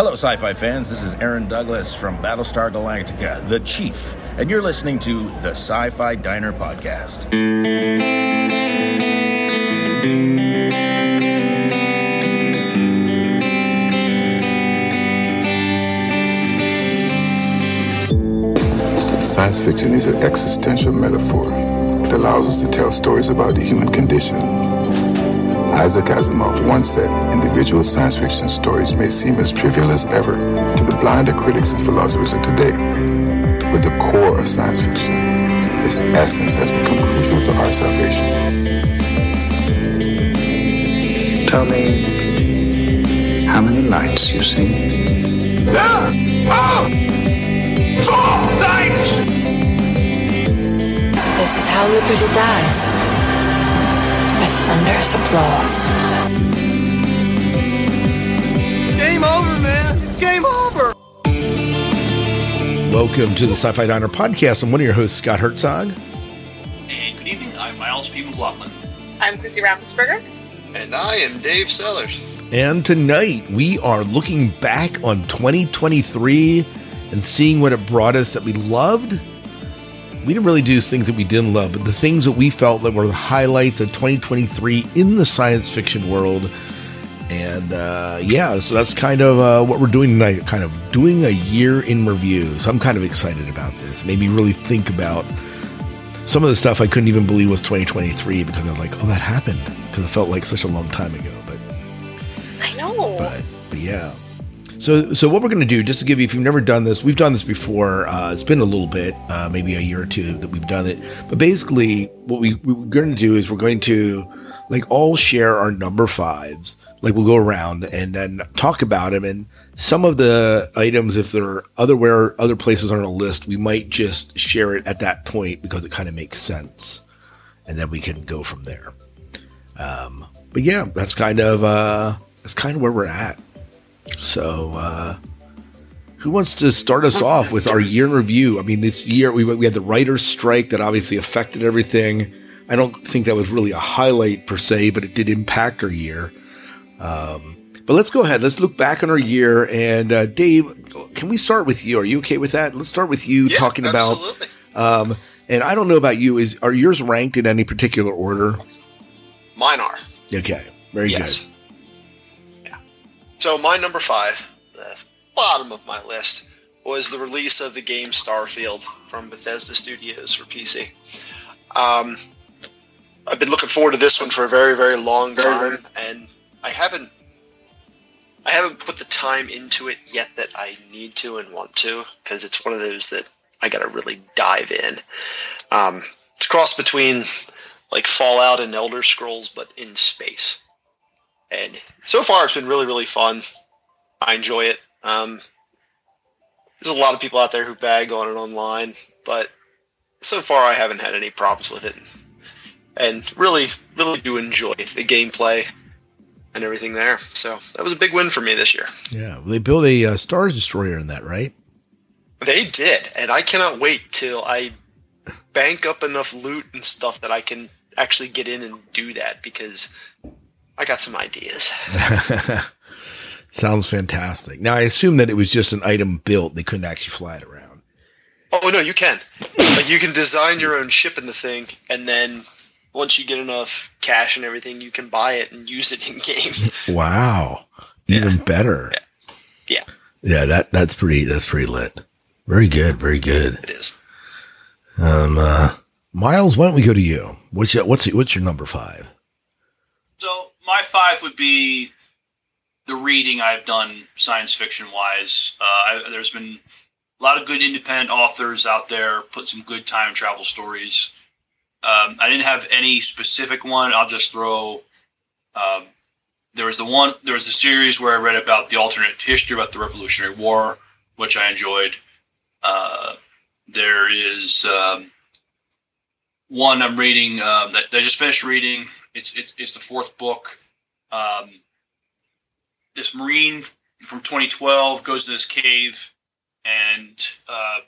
Hello, sci fi fans. This is Aaron Douglas from Battlestar Galactica, the Chief, and you're listening to the Sci Fi Diner Podcast. Science fiction is an existential metaphor. It allows us to tell stories about the human condition. Isaac Asimov once said, individual science fiction stories may seem as trivial as ever to the blinder critics and philosophers of today. But the core of science fiction, its essence has become crucial to our salvation. Tell me how many lights you see. There are four lights! So this is how liberty dies. With thunderous applause. Game over, man. It's game over. Welcome to the Sci-Fi Diner podcast. I'm one of your hosts, Scott Herzog. And good evening, I'm Miles P. McLaughlin. I'm Chrissy Raffensperger. And I am Dave Sellers. And tonight we are looking back on 2023 and seeing what it brought us that we loved. We didn't really do things that we didn't love, but the things that we felt that were the highlights of 2023 in the science fiction world. And uh, yeah, so that's kind of uh, what we're doing tonight, kind of doing a year in review. So I'm kind of excited about this. It Made me really think about some of the stuff I couldn't even believe was 2023 because I was like, oh, that happened because it felt like such a long time ago. But I know. but but yeah. So so what we're going to do, just to give you, if you've never done this, we've done this before. Uh, it's been a little bit, uh, maybe a year or two that we've done it. But basically, what we, we're going to do is we're going to like all share our number fives. Like we'll go around and then talk about them, and some of the items, if they're other where other places on a list, we might just share it at that point because it kind of makes sense, and then we can go from there. Um, but yeah, that's kind of uh, that's kind of where we're at. So, uh, who wants to start us off with our year in review? I mean, this year we, we had the writer's strike that obviously affected everything. I don't think that was really a highlight per se, but it did impact our year. Um, but let's go ahead. Let's look back on our year. And uh, Dave, can we start with you? Are you okay with that? Let's start with you Yeah, talking absolutely. about. Um, and I don't know about you. Is are yours ranked in any particular order? Mine are. Okay, very yes. Yeah. So my number five, the bottom of my list, was the release of the game Starfield from Bethesda Studios for PC. Um, I've been looking forward to this one for a very, very long time, and I haven't. I haven't put the time into it yet that I need to and want to because it's one of those that I got to really dive in. Um, it's a cross between like Fallout and Elder Scrolls, but in space. And so far, it's been really, really fun. I enjoy it. Um, there's a lot of people out there who bag on it online, but so far, I haven't had any problems with it. And really, really do enjoy the gameplay and everything there. So that was a big win for me this year. Yeah, well, they built a uh, Star Destroyer in that, right? They did, and I cannot wait till I bank up enough loot and stuff that I can actually get in and do that because I got some ideas. Sounds fantastic. Now, I assume that it was just an item built; they couldn't actually fly it around. Oh no, you can. Like you can design your own ship in the thing, and then once you get enough cash and everything, you can buy it and use it in game. Wow, even better. Yeah, Yeah, that that's pretty that's pretty lit. Very good, very good. it is. Um, uh, Miles, why don't we go to you? What's your, what's what's your number five? My five would be the reading I've done science fiction wise. Uh, I, there's been a lot of good independent authors out there put some good time travel stories. Um, I didn't have any specific one. I'll just throw. Um, there was the one. There was a series where I read about the alternate history about the Revolutionary War, which I enjoyed. Uh, there is um, one I'm reading um, that I just finished reading. It's it's, it's the fourth book. Um, this Marine from 2012 goes to this cave, and uh,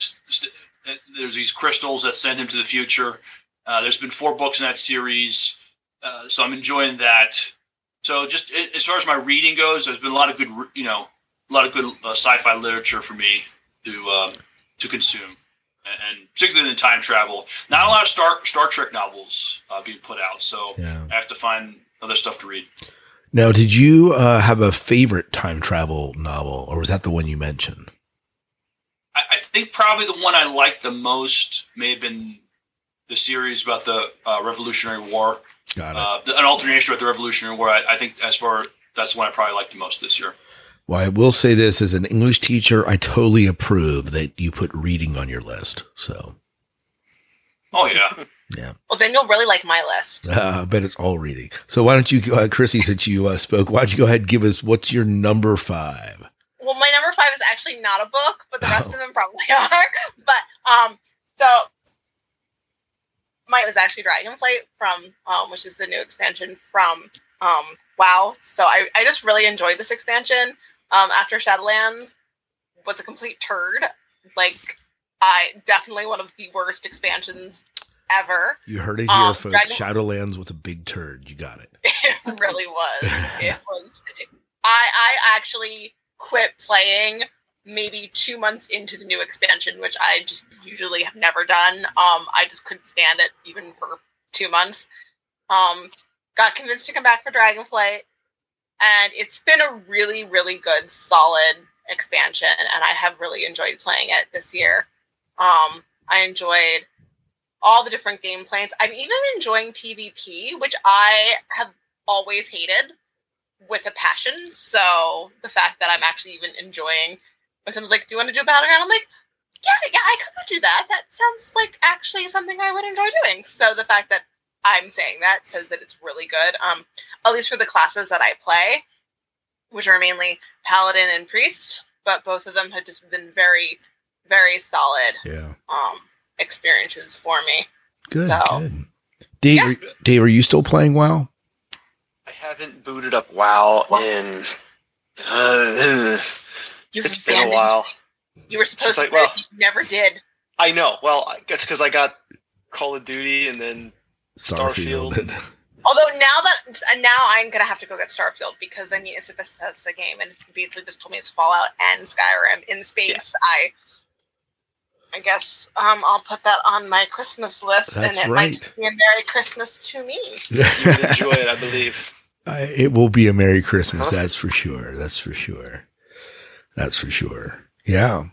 st- st- there's these crystals that send him to the future. Uh, there's been four books in that series, uh, so I'm enjoying that. So just a- as far as my reading goes, there's been a lot of good, you know, a lot of good uh, sci-fi literature for me to um, to consume, and, particularly in time travel. Not a lot of Star Star Trek novels uh, being put out, so Yeah. I have to find other stuff to read. Now, did you uh, have a favorite time travel novel, or was that the one you mentioned? I, I think probably the one I liked the most may have been the series about the uh, Revolutionary War. Got it. Uh, the, an alternation about the Revolutionary War. I, I think as far that's the one I probably liked the most this year. Well, I will say this as an English teacher, I totally approve that you put reading on your list. So, Oh yeah. yeah, Well, then you'll really like my list. uh, I bet it's all reading. So, why don't you, uh, Chrissy, since you uh, spoke, why don't you go ahead and give us what's your number five? Well, my number five is actually not a book, but the rest Oh. of them probably are. But um, so mine was actually Dragonflight from um, which is the new expansion from um WoW. So I, I just really enjoyed this expansion. Um, after Shadowlands was a complete turd. Like I definitely one of the worst expansions ever. You heard it here, Um, folks. Dragon- Shadowlands was a big turd. You got it. It really was. It was. I I actually quit playing maybe two months into the new expansion, which I just usually have never done. Um, I just couldn't stand it even for two months. Um, got convinced to come back for Dragonflight, and it's been a really, really good, solid expansion, and I have really enjoyed playing it this year. Um, I enjoyed all the different game plans. I'm even enjoying PvP, which I have always hated with a passion. So the fact that I'm actually even enjoying when someone's like, Do you want to do a battleground? I'm like, Yeah, yeah, I could do that. That sounds like actually something I would enjoy doing. So the fact that I'm saying that says that it's really good. Um, at least for the classes that I play, which are mainly paladin and priest, but both of them have just been very, very solid Yeah. um experiences for me. Good. So- Good. Dave, are, Dave, are you still playing WoW? I haven't booted up WoW in. Uh, You it's been a while. You were supposed like, to, well, well- you never did. I know. Well, I guess because I got Call of Duty and then Starfield. and- Although now that now I'm gonna have to go get Starfield because I mean it's a Bethesda game and basically just told me it's Fallout and Skyrim in space. I I guess um, I'll put that on my Christmas list and it right. might just be a Merry Christmas to me. you would enjoy it, I believe. I, it will be a Merry Christmas. That's for sure. That's for sure. That's for sure. Yeah.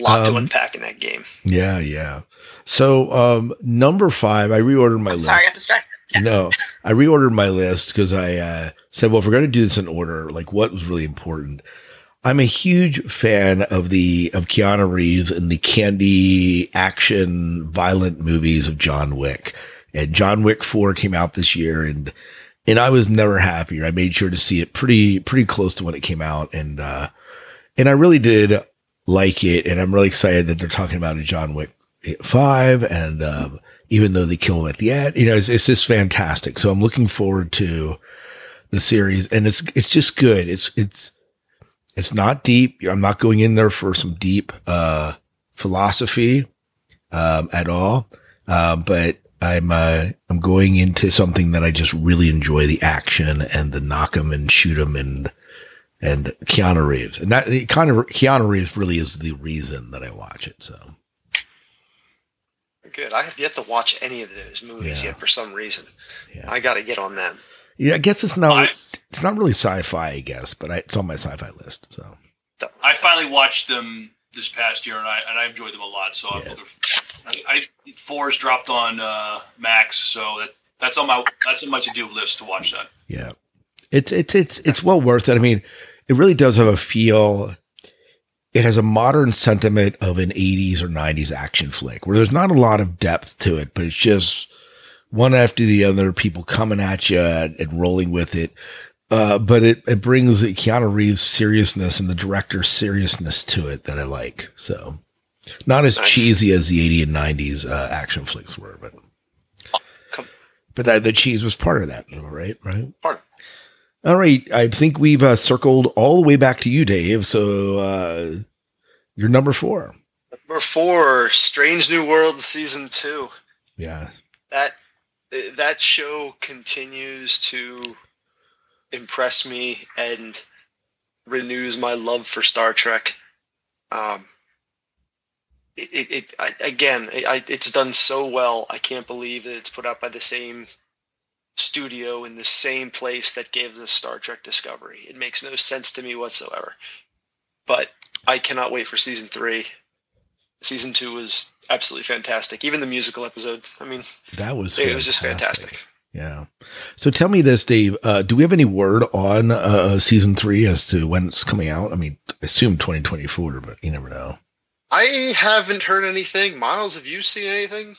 Lot Um, to unpack in that game. Yeah. Yeah. So, um, number five, I reordered my I'm list. sorry, I got distracted. no, I reordered my list because I uh, said, well, if we're going to do this in order, like what was really important. I'm a huge fan of the of Keanu Reeves and the candy action violent movies of John Wick. And John Wick 4 came out this year and and I was never happier. I made sure to see it pretty pretty close to when it came out and uh and I really did like it and I'm really excited that they're talking about a John Wick 5 and um even though they kill him at the end, you know, it's, it's just fantastic. So I'm looking forward to the series and it's, it's just good. It's, it's, it's not deep. I'm not going in there for some deep, uh, philosophy, um, at all. Um, but I'm, uh, I'm going into something that I just really enjoy the action and the knock knock 'em and shoot shoot 'em and, and Keanu Reeves. And that kind of Keanu Reeves really is the reason that I watch it. So Good. I have yet to watch any of those movies Yeah. yet for some reason. Yeah. I got to get on them. yeah, I guess it's not, I've- it's not really sci-fi, I guess, but I, it's on my sci-fi list. So I finally watched them this past year, and I and I enjoyed them a lot. So Yeah. I, I fours dropped on uh, Max, so that that's on my that's on my to do list to watch that. Yeah. It's it's it's it's well worth it. I mean, it really does have a feel. It has a modern sentiment of an 80s or 90s action flick where there's not a lot of depth to it, but it's just one after the other, people coming at you and, rolling with it. Uh, but it, it brings Keanu Reeves seriousness and the director's seriousness to it that I like. So not as Nice. cheesy as the 80s and 90s uh, action flicks were, but but that the cheese was part of that, right? Right. Part- All right. I think we've uh, circled all the way back to you, Dave. So uh, you're number four. Number four, Strange New World season two. Yeah. That that show continues to impress me and renews my love for Star Trek. Um, it, it, it I, again, it, I, it's done so well. I can't believe that it's put out by the same studio in the same place that gave us Star Trek Discovery. It makes no sense to me whatsoever. But I cannot wait for season three. Season two was absolutely fantastic. Even the musical episode. I mean, that was it was just fantastic. Yeah. So tell me this, Dave. Uh, do we have any word on uh, season three as to when it's coming out? I mean, I assume 2024, but you never know. I haven't heard anything. Miles, have you seen anything?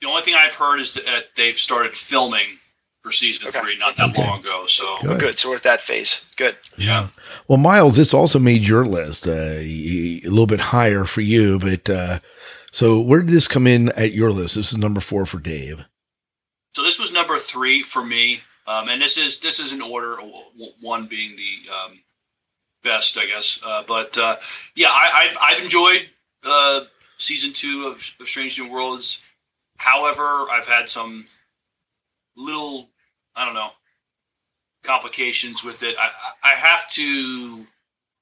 The only thing I've heard is that uh, they've started filming for season okay. three not that okay. long ago. So good. good. So we're at that phase. Good. Yeah. Well, Miles, this also made your list uh, a little bit higher for you, but uh, so where did this come in at your list? This is number four for Dave. So this was number three for me, um, and this is this is in order. One being the um, best, I guess. Uh, but uh, yeah, I, have I've enjoyed uh, season two of, of, Strange New Worlds. However, I've had some little I don't know complications with it. I, I have to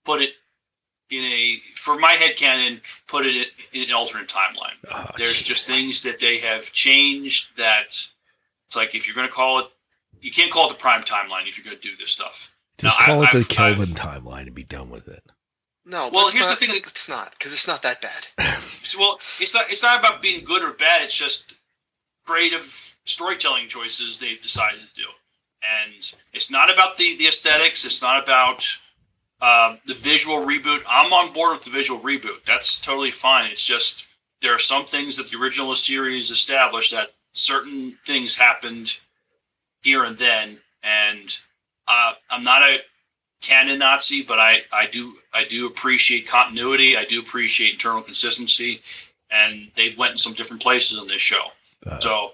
put it in a for my head canon put it in an alternate timeline. Oh, There's geez. just things that they have changed that it's like if you're going to call it, you can't call it the prime timeline if you're going to do this stuff. Just now, call I, it the I've, Kelvin I've, timeline and be done with it. No, well, here's not, the thing. It's not because it's not that bad. well, it's not. It's not about being good or bad. It's just creative storytelling choices they've decided to do, and it's not about the the aesthetics. It's not about uh, the visual reboot. I'm on board with the visual reboot. That's totally fine. It's just there are some things that the original series established that certain things happened here and then, and uh, I'm not a canon Nazi, but I, I do I do appreciate continuity. I do appreciate internal consistency, and they've went in some different places on this show. Uh, so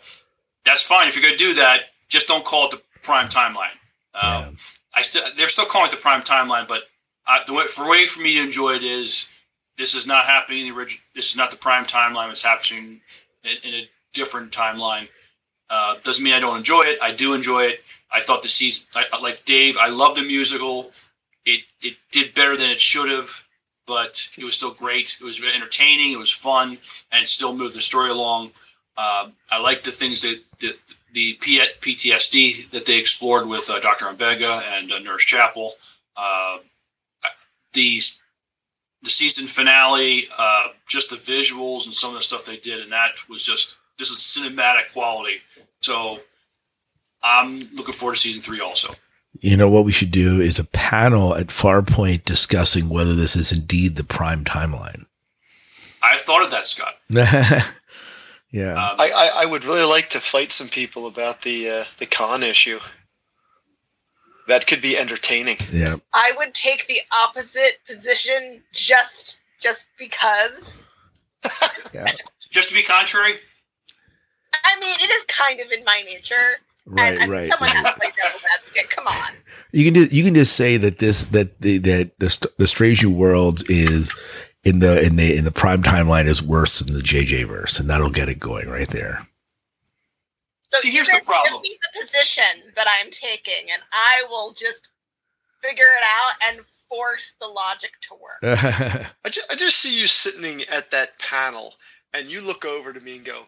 that's fine if you're going to do that. Just don't call it the prime timeline. Um. I still they're still calling it the prime timeline, but I, the way for way for me to enjoy it is this is not happening in the original. This is not the prime timeline. It's happening in, in a different timeline. Uh, doesn't mean I don't enjoy it. I do enjoy it. I thought the season, I, like Dave, I love the musical. It it did better than it should have, but it was still great. It was entertaining. It was fun, and still moved the story along. Uh, I like the things that the, the PTSD that they explored with uh, Dr. M'Benga and uh, Nurse Chapel. Uh, the the season finale, uh, just the visuals and some of the stuff they did, and that was just this is cinematic quality. So I'm looking forward to season three also. You know what we should do is a panel at Farpoint discussing whether this is indeed the prime timeline. I've thought of that, Scott. yeah, um, I, I, I would really like to fight some people about the uh, the Khan issue. That could be entertaining. Yeah, I would take the opposite position just just because. yeah. Just to be contrary. I mean, it is kind of in my nature. Right, and, right. Someone has to play devil's advocate. Come on. You can just you can just say that this that the that the the Strange New Worlds is in the in the in the prime timeline is worse than the JJ verse, and that'll get it going right there. So See, here's the problem. Give me the position that I'm taking, and I will just figure it out and force the logic to work. I, just, I just see you sitting at that panel, and you look over to me and go,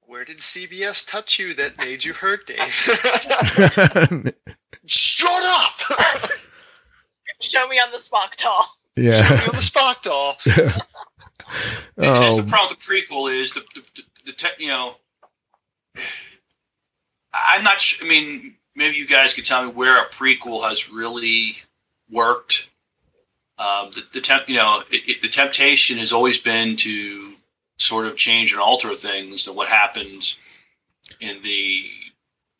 where did CBS touch you that made you hurt, Dave? Shut up! Show me on the Spock doll. Yeah. Show me on the Spock doll. and, and that's the oh. problem with the prequel is the, the, the, the te- you know, I'm not sure. I mean, maybe you guys could tell me where a prequel has really worked. Um, the, the temp, you know, it, it, the temptation has always been to sort of change and alter things than what happened in the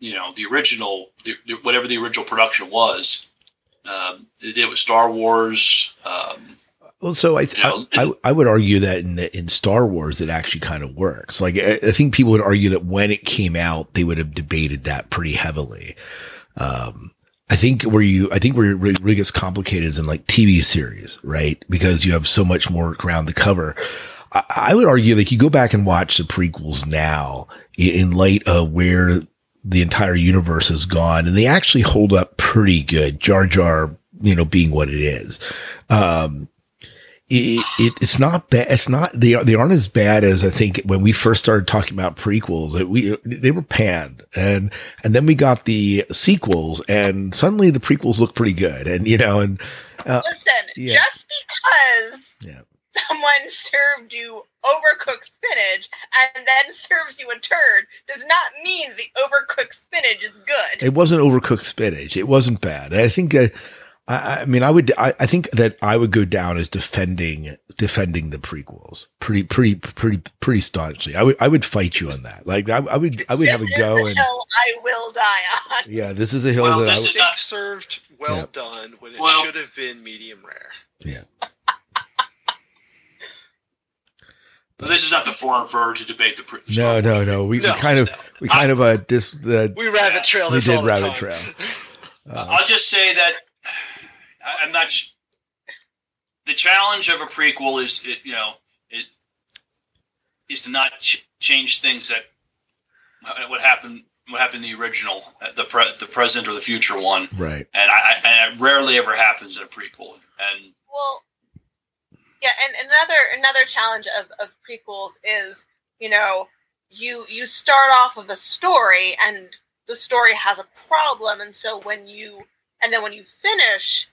you know the original the, whatever the original production was um, they did with star wars um, well so I, th- know, I, I, I would argue that in in star wars it actually kind of works like I, I, think people would argue that when it came out they would have debated that pretty heavily um, I think where you, I think where it really, really gets complicated is in like TV series, right? Because you have so much more ground to cover. I would argue like you go back and watch the prequels now in light of where the entire universe is gone, and they actually hold up pretty good. Jar Jar, you know, being what it is. Um, it, it, it's not bad. It's not they are, they aren't as bad as I think when we first started talking about prequels. That we they were panned, and and then we got the sequels, and suddenly the prequels look pretty good, and you know, and uh, Listen, yeah. just because Yeah. someone served you overcooked spinach and then serves you a turd does not mean the overcooked spinach is good. it wasn't overcooked spinach. It wasn't bad. I think. Uh, I, I mean, I would. I, I think that I would go down as defending defending the prequels pretty pretty pretty pretty staunchly. I would I would fight you on that. Like I, I would I would have a go is and hill I will die on. yeah, this is a hill Well, that I would, is not- served well Yeah. done when it Well- should have been medium rare. yeah. But this is not the forum for to debate the. Pre- No, Star no, Wars no. We, No, we kind of no. we kind of uh this the We rabbit trail we this did all the rabbit time. trail. Uh, I'll just say that I- I'm not. sh- The challenge of a prequel is, it, you know, it is to not ch- change things that uh, what happened. What happened in the original, uh, the pre- the present or the future one, right. and I, I and it rarely ever happens in a prequel. And Well, yeah, and another another challenge of, of prequels is, you know, you you start off with a story and the story has a problem, and so when you and then when you finish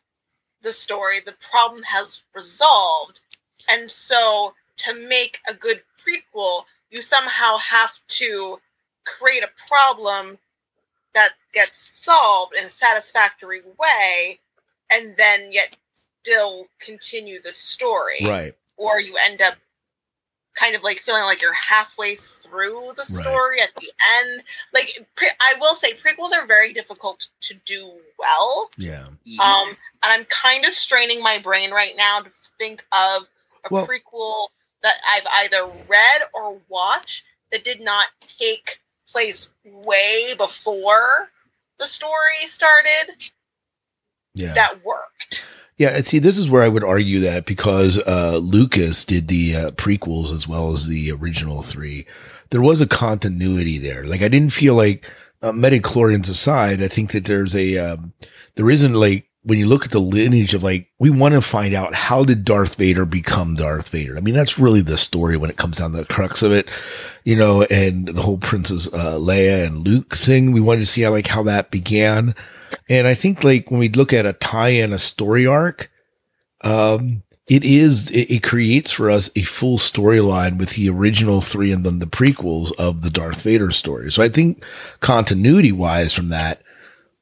the story, the problem has resolved, and so to make a good prequel, you somehow have to create a problem that gets solved in a satisfactory way, and then yet still continue the story Right. or you end up kind of like feeling like you're halfway through the story at the end like pre- i will say prequels are very difficult to do well Yeah. um and i'm kind of straining my brain right now to think of a Well- prequel that i've either read or watched that did not take place way before the story started Yeah. that worked Yeah, see, this is where I would argue that because uh, Lucas did the uh, prequels as well as the original three, there was a continuity there. Like, I didn't feel like uh, aside, I think that there's a um, there isn't like when you look at the lineage of like we want to find out how did Darth Vader become Darth Vader. I mean, that's really the story when it comes down to the crux of it, you know, and the whole Princess uh, Leia and Luke thing. We wanted to see how like how that began. And I think like when we look at a tie in a story arc, um, it is, it, it creates for us a full storyline with the original three and then the prequels of the Darth Vader story. So I think continuity wise from that,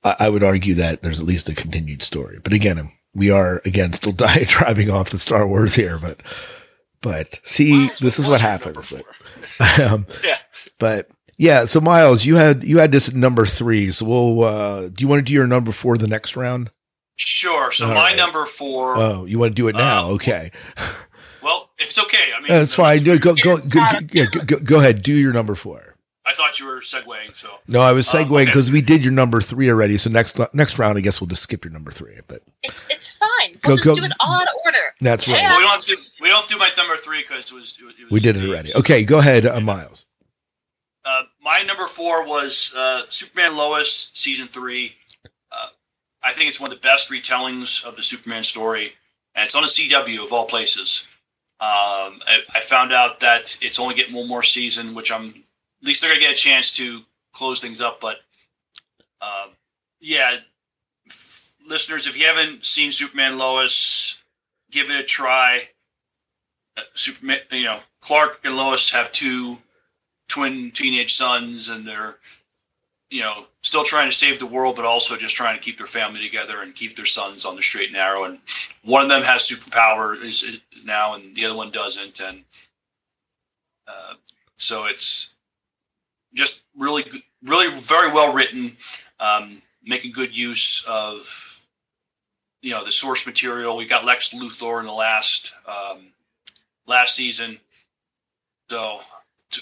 I, I would argue that there's at least a continued story. But again, we are again still diatribing off the Star Wars here, but, but see, Miles, this is what happens. But, um, Yeah. but yeah, so Miles, you had you had this at number three. So we'll uh do you want to do your number four the next round? sure. So All my right. number four. Oh, you want to do it now? Uh, okay. well, if it's okay, I mean That's fine. Go go go, It's go, yeah, go, go, go ahead. Do your number four. I thought you were segueing. So No, I was Uh, segueing okay. because we did your number three already. So next next round, I guess we'll just skip your number three. But it's it's fine Go- we'll just go- do it all out order That's right. Well, we don't have to. We don't do my number three because it was, it was. we did it already. Okay, go ahead, uh, Miles. Uh, my number four was uh, Superman Lois season three. Uh, I think it's one of the best retellings of the Superman story, and it's on the CW of all places. Um, I, I found out that it's only getting one more season, which I'm at least they're gonna get a chance to close things up. But um, yeah, f- listeners, if you haven't seen Superman Lois, give it a try. Uh, Superman, you know, Clark and Lois have two twin teenage sons and they're you know still trying to save the world but also just trying to keep their family together and keep their sons on the straight and narrow. And one of them has superpower is now and the other one doesn't. And uh, so it's just really really very well written um, making good use of you know the source material. We got lex luthor in the last um, last season. So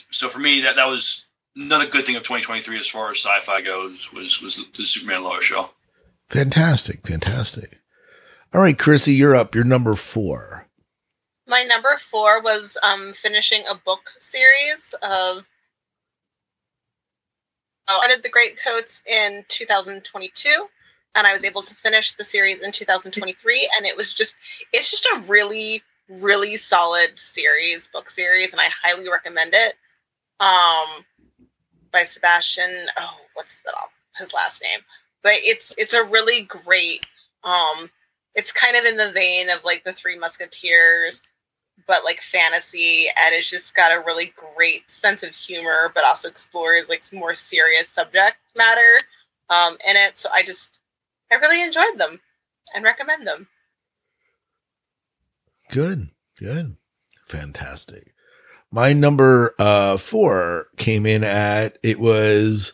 so for me, that that was another good thing of 2023 as far as sci-fi goes was was the, the Superman Lois show. Fantastic, fantastic. All right, Chrissy, you're up. You're number four. My number four was um, finishing a book series of I did the Greatcoats in 2022, and I was able to finish the series in 2023, and it was just it's just a really really solid series, book series, and I highly recommend it. Um, by Sebastian. Oh, what's the his last name? But it's it's a really great. Um, it's kind of in the vein of like the Three Musketeers, but like fantasy, and it's just got a really great sense of humor, but also explores like more serious subject matter um, in it. So I just I really enjoyed them and recommend them. Good, good, fantastic. My number uh, four came in at it was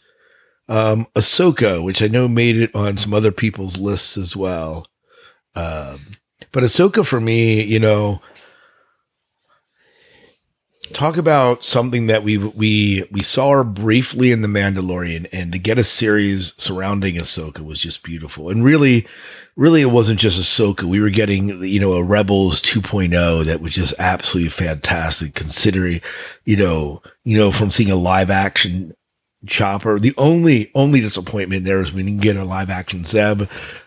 um, Ahsoka, which I know made it on some other people's lists as well. Um, but Ahsoka for me, you know, talk about something that we we we saw her briefly in the Mandalorian, and to get a series surrounding Ahsoka was just beautiful. And really, really, it wasn't just Ahsoka. We were getting you know a Rebels 2.0 that was just absolutely fantastic. Considering you know you know from seeing a live action Chopper. The only only disappointment there is we didn't get a live action Zeb.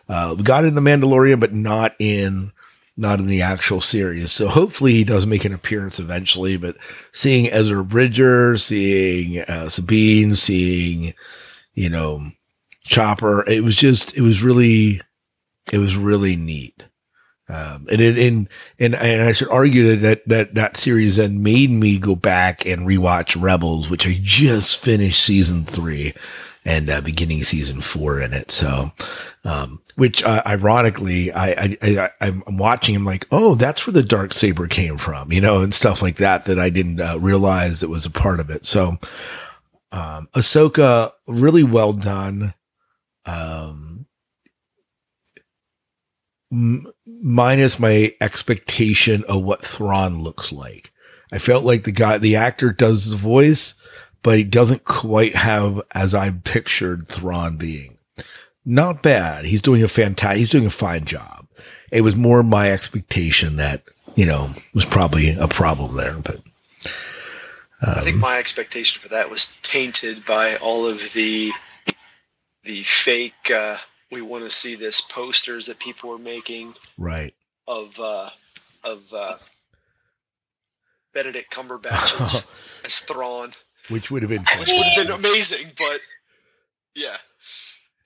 Uh, we got in the Mandalorian, but not in not in the actual series. So hopefully he does make an appearance eventually. But seeing Ezra Bridger, seeing uh, Sabine, seeing you know Chopper, it was just it was really it was really neat. Um, and, and, and, and I should argue that, that, that, that series then made me go back and rewatch Rebels, which I just finished season three and, uh, beginning season four in it. So, um, which, uh, ironically, I, I, I, I'm watching him like, oh, that's where the dark saber came from, you know, and stuff like that, that I didn't uh, realize that was a part of it. So, um, Ahsoka, really well done. Um, minus my expectation of what Thrawn looks like. I felt like the guy, the actor does the voice, but he doesn't quite have as I pictured Thrawn being. Not bad. He's doing a fantastic, he's doing a fine job. It was more my expectation that, you know, was probably a problem there, but. I think my expectation for that was tainted by all of the the fake uh, we want to see this posters that people were making right. of uh of uh benedict cumberbatch as thrawn. Which would have been which would have been amazing but yeah.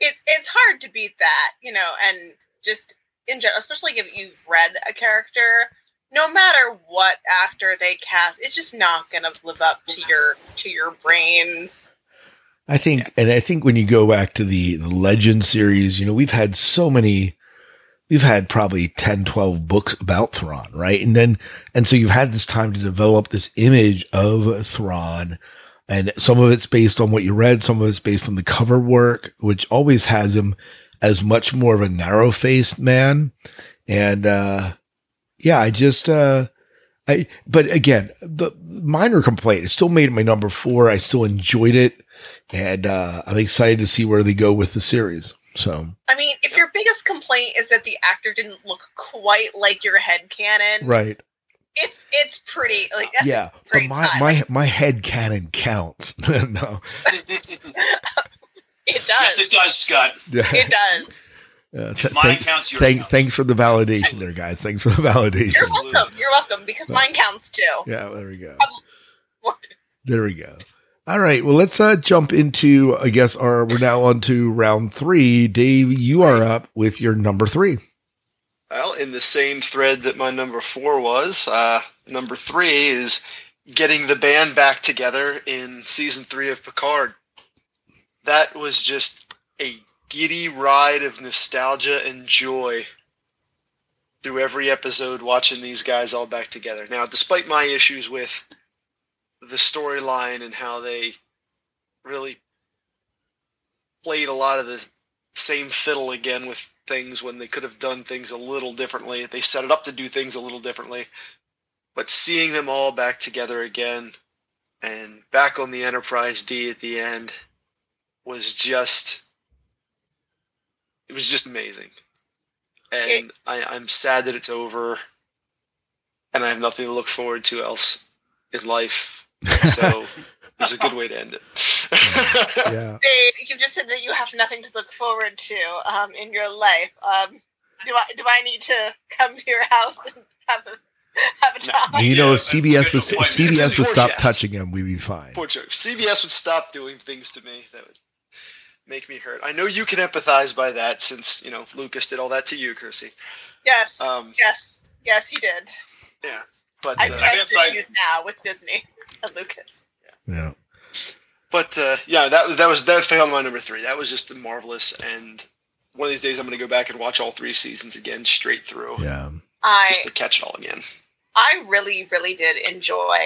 It's it's hard to beat that you know and just in general especially if you've read a character no matter what actor they cast it's just not gonna live up to your to your brains I think, and I think when you go back to the, the Legend series, you know, we've had so many, we've had probably 10, 12 books about Thrawn, right? And then, and so you've had this time to develop this image of Thrawn. And some of it's based on what you read, some of it's based on the cover work, which always has him as much more of a narrow faced man. And, uh, yeah, I just, uh, I, but again, the minor complaint, it still made it my number four. I still enjoyed it and uh, I'm excited to see where they go with the series. So, I mean, if your biggest complaint is that the actor didn't look quite like your head canon, right? It's it's pretty like yeah, but my my like, my head canon counts. no, it does. Yes, it does, Scott. Yeah. It does. Uh, th- mine thanks, counts. Yours thank, counts. Thanks for the validation, there, guys. Thanks for the validation. You're welcome. You're welcome because mine counts too. Yeah, there we go. there we go. All right. Well, let's uh, jump into, I guess, our, we're now on to round three. Dave, you are up with your number three. Well, in the same thread that my number four was, uh, number three is getting the band back together in season three of Picard. That was just a giddy ride of nostalgia and joy through every episode watching these guys all back together. Now, despite my issues with the storyline and how they really played a lot of the same fiddle again with things when they could have done things a little differently. They set it up to do things a little differently. But seeing them all back together again and back on the Enterprise D at the end was just it was just amazing. And I, I'm sad that it's over and I have nothing to look forward to else in life so it was a good way to end it. yeah. Dave, you just said that you have nothing to look forward to um, in your life. Um, do I do I need to come to your house and have a have a talk? You know, Yeah, if CBS was if. CBS would stop Jess. touching him, we'd be fine. Poor joke. CBS would stop doing things to me that would make me hurt. I know you can empathize by that since, you know, Lucas did all that to you, Chrissy. Yes, Um, yes, yes, he did. Yeah. But I uh, trust guess I- issues now with Disney and Lucas. Yeah. but uh, yeah, that was that was that fell on my number three. That was just marvelous and one of these days I'm gonna go back and watch all three seasons again straight through. Yeah. I Just to catch it all again. I really, really did enjoy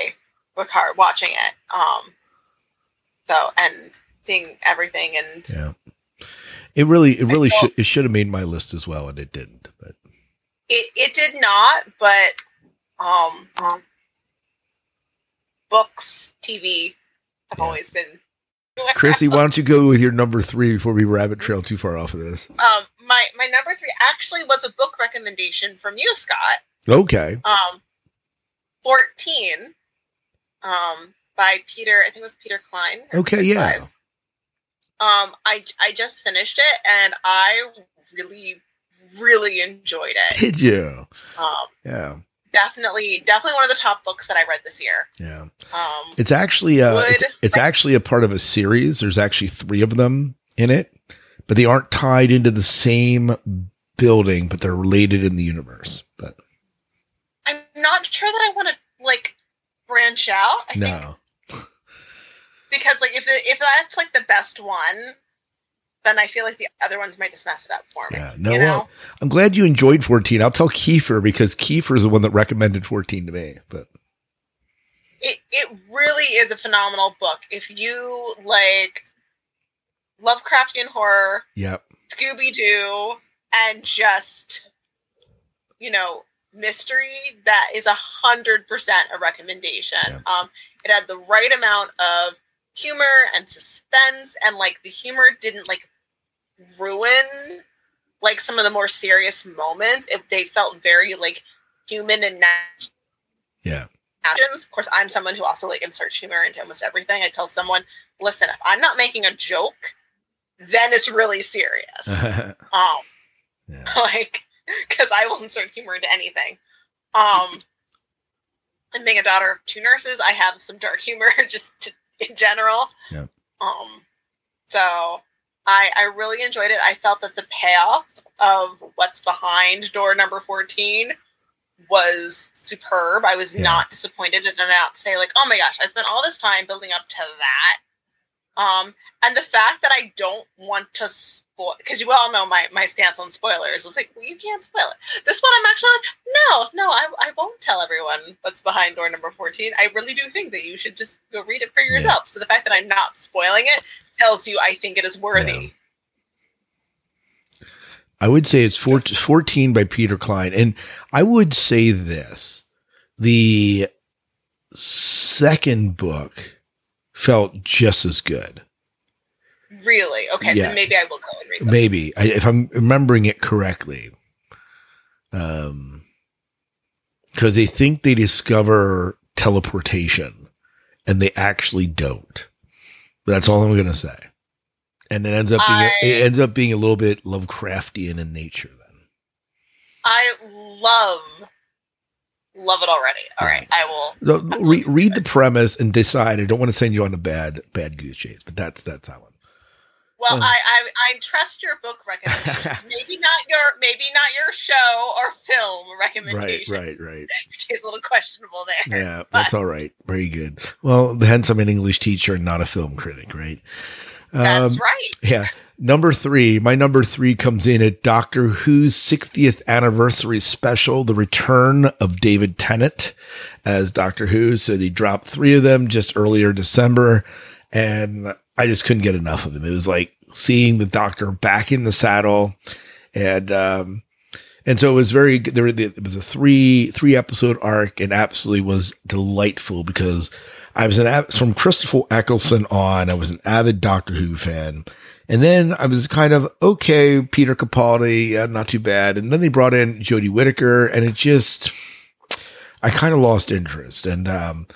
Picard watching it. Um, so and seeing everything and Yeah. It really, it really should, it should have made my list as well, and it didn't. But it, it did not, but um, um books, TV have Yeah. always been Chrissy, why don't you go with your number three before we rabbit trail too far off of this? Um, my my number three actually was a book recommendation from you, Scott. Okay. Um, fourteen, um, by Peter. I think it was Peter Klein. Okay, yeah. Clive. Um, I I just finished it and I really really enjoyed it. Did you? Um, Yeah. definitely definitely one of the top books that I read this year. Yeah. Um, It's actually uh, it's, it's actually a part of a series. There's actually three of them in it, but they aren't tied into the same building, but they're related in the universe. But I'm not sure that I want to like branch out. I think no, because like if it, if that's like the best one, then I feel like the other ones might just mess it up for me. yeah, no. you know? well, I'm glad you enjoyed 14. I'll tell Kiefer because Kiefer is the one that recommended 14 to me. But it it really is a phenomenal book. If you like Lovecraftian horror, yeah, Scooby Doo, and just you know mystery, that is a hundred percent a recommendation. Yeah. Um, it had the right amount of humor and suspense, and like the humor didn't like ruin like some of the more serious moments. If they felt very like human and natural yeah. Of course, I'm someone who also like inserts humor into almost everything. I tell someone, listen, if I'm not making a joke, then it's really serious. um, yeah. like, because I will insert humor into anything. Um, and being a daughter of two nurses, I have some dark humor just to, in general. Yeah. Um, so I I really enjoyed it. I felt that the payoff of what's behind door number fourteen was superb. I was Yeah. not disappointed and not say like, oh my gosh, I spent all this time building up to that. Um, and the fact that I don't want to spoil because you all know my my stance on spoilers. It's like, well, you can't spoil it. This one, I'm actually like, no, no, I, I won't tell everyone what's behind door number fourteen. I really do think that you should just go read it for yourself. So the fact that I'm not spoiling it tells you I think it is worthy. I would say it's four, 14 by Peter Klein. And I would say this the second book felt just as good. Really? Okay, Yeah. then maybe I will go and read them. Maybe, I, if I'm remembering it correctly. Um, because they think they discover teleportation and they actually don't. But That's all I'm going to say. And it ends up being, I- it ends up being a little bit Lovecraftian in nature then. I love love it already. All right, I will. Re- read the premise and decide. I don't want to send you on a bad bad goose chase, but that's that's that one. Well, Uh. I, I I trust your book recommendations. maybe not your maybe not your show or film recommendations. Right, right, right. Which is a little questionable there. Yeah, that's all right. Very good. Well, hence I'm an English teacher and not a film critic, right? That's Um, right. Yeah. Number three, my number three comes in at Doctor Who's 60th anniversary special, The Return of David Tennant as Doctor Who. So they dropped three of them just earlier December, and I just couldn't get enough of them. It was like seeing the Doctor back in the saddle, and um, and so it was very. There it was a three three episode arc, and absolutely was delightful because I was an from Christopher Eccleston on. I was an avid Doctor Who fan. And then I was kind of okay, Peter Capaldi, not too bad. And then they brought in Jodie Whittaker, and it just, I kind of lost interest. And um,